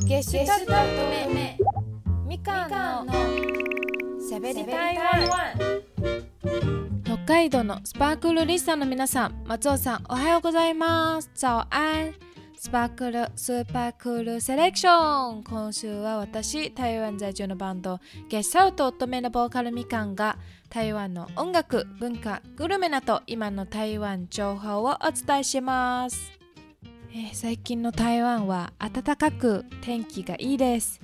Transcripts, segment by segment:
ゲシュタルト目みかんのしゃべり台湾北海道のスパークルリスターの皆さん松尾さんおはようございます。早安スパークルスーパークールセレクション。今週は私台湾在住のバンドゲストアウト乙女のボーカルみかんが台湾の音楽文化グルメなど今の台湾情報をお伝えします。えー、最近の台湾は暖かく天気がいいです。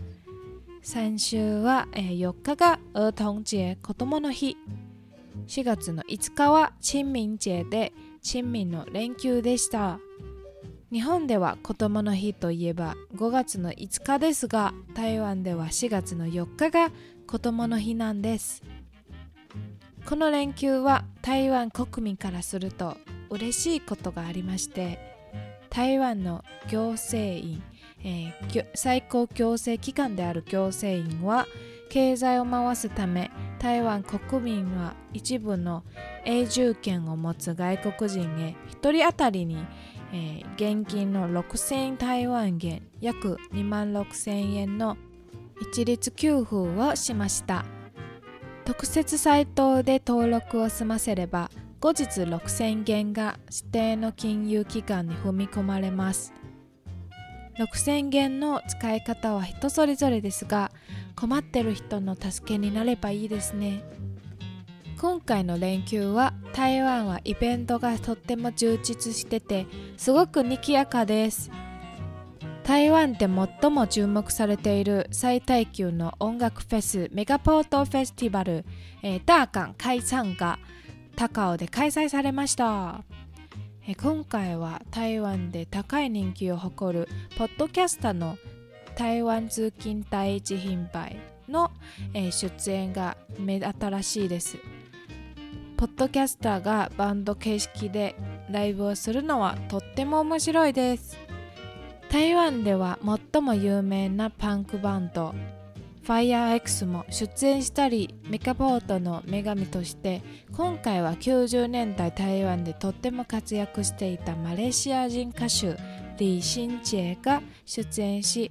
先週は、えー、4日が兒童節子供の日。4月の5日は清明節で清明の連休でした。日本では子供の日といえば5月の5日ですが台湾では4月の4日が子供の日なんです。この連休は台湾国民からすると嬉しいことがありまして台湾の行政院、えー、最高行政機関である行政院は経済を回すため台湾国民は一部の永住権を持つ外国人へ1人当たりに、えー、現金の6000台湾元約2万6000円の一律給付をしました。特設サイトで登録を済ませれば後日6000元が指定の金融機関に踏み込まれます。6000元の使い方は人それぞれですが困ってる人の助けになればいいですね。今回の連休は台湾はイベントがとっても充実しててすごく賑やかです。台湾で最も注目されている最大級の音楽フェスメガポートフェスティバル、えー、ダーカン開催が高尾で開催されました。え今回は台湾で高い人気を誇るポッドキャスターの台湾通勤第一品牌の、え出演が目新しいです。ポッドキャスターがバンド形式でライブをするのはとっても面白いです。台湾では最も有名なパンクバンド FireX も出演したりメカボートの女神として今回は90年代台湾でとっても活躍していたマレーシア人歌手リー・シンジェが出演し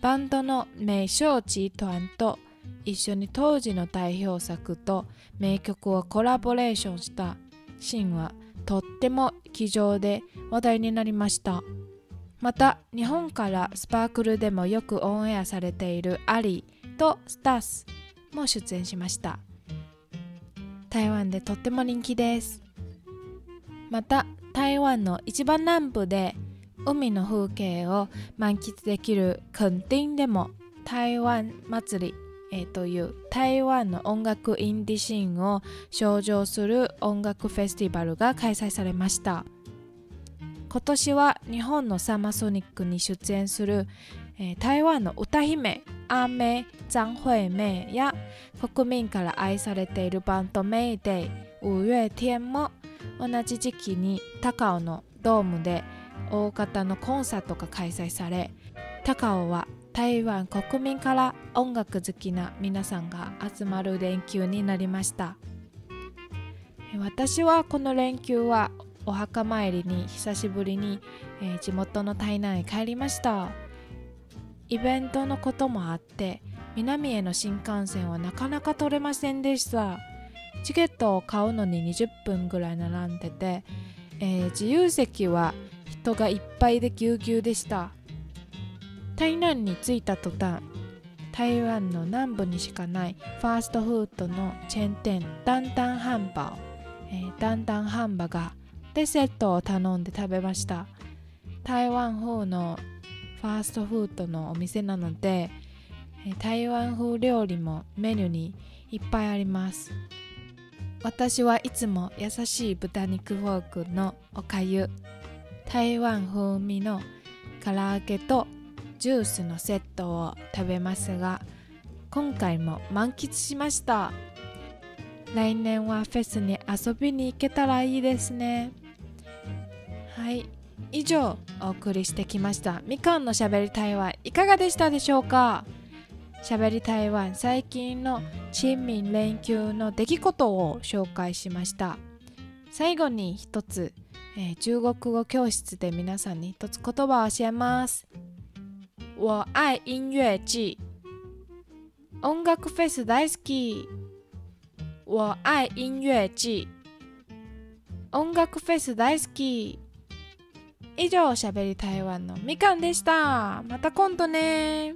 バンドの名称集団と一緒に当時の代表作と名曲をコラボレーションしたシーンはとっても気丈で話題になりました。また日本からスパークルでもよくオンエアされているアリーとスタスも出演しました。台湾でとっても人気です。また台湾の一番南部で海の風景を満喫できる垦丁でも台湾祭り、えー、という台湾の音楽インディシーンを象徴する音楽フェスティバルが開催されました。今年は日本のサマソニックに出演する、えー、台湾の歌姫アンメイ・ザン・ホエメイや国民から愛されているバンドメイデイ、五月天も同じ時期に高尾のドームで大型のコンサートが開催され高尾は台湾国民から音楽好きな皆さんが集まる連休になりました。私はこの連休はお墓参りに久しぶりに、えー、地元の台南へ帰りました。イベントのこともあって南への新幹線はなかなか取れませんでした。チケットを買うのに20分ぐらい並んでて、えー、自由席は人がいっぱいでぎゅうぎゅうでした。台南に着いた途端台湾の南部にしかないファーストフードのチェーン店ダンダンハンバー、えー、ダンダンハンバーがでセットを頼んで食べました。台湾風のファーストフードのお店なので台湾風料理もメニューにいっぱいあります。私はいつも優しい豚肉フォークのおかゆ台湾風味の唐揚げとジュースのセットを食べますが今回も満喫しました。来年はフェスに遊びに行けたらいいですね。以上お送りしてきました。みかんのしゃべり台湾いかがでしたでしょうか？しゃべり台湾最近の珍民連休の出来事を紹介しました。最後に一つ、えー、中国語教室で皆さんに一つ言葉を教えます。我愛音樂季。音楽フェス大好き。我愛音樂季。音楽フェス大好き。以上しゃべり台湾のみかんでした。また今度ね。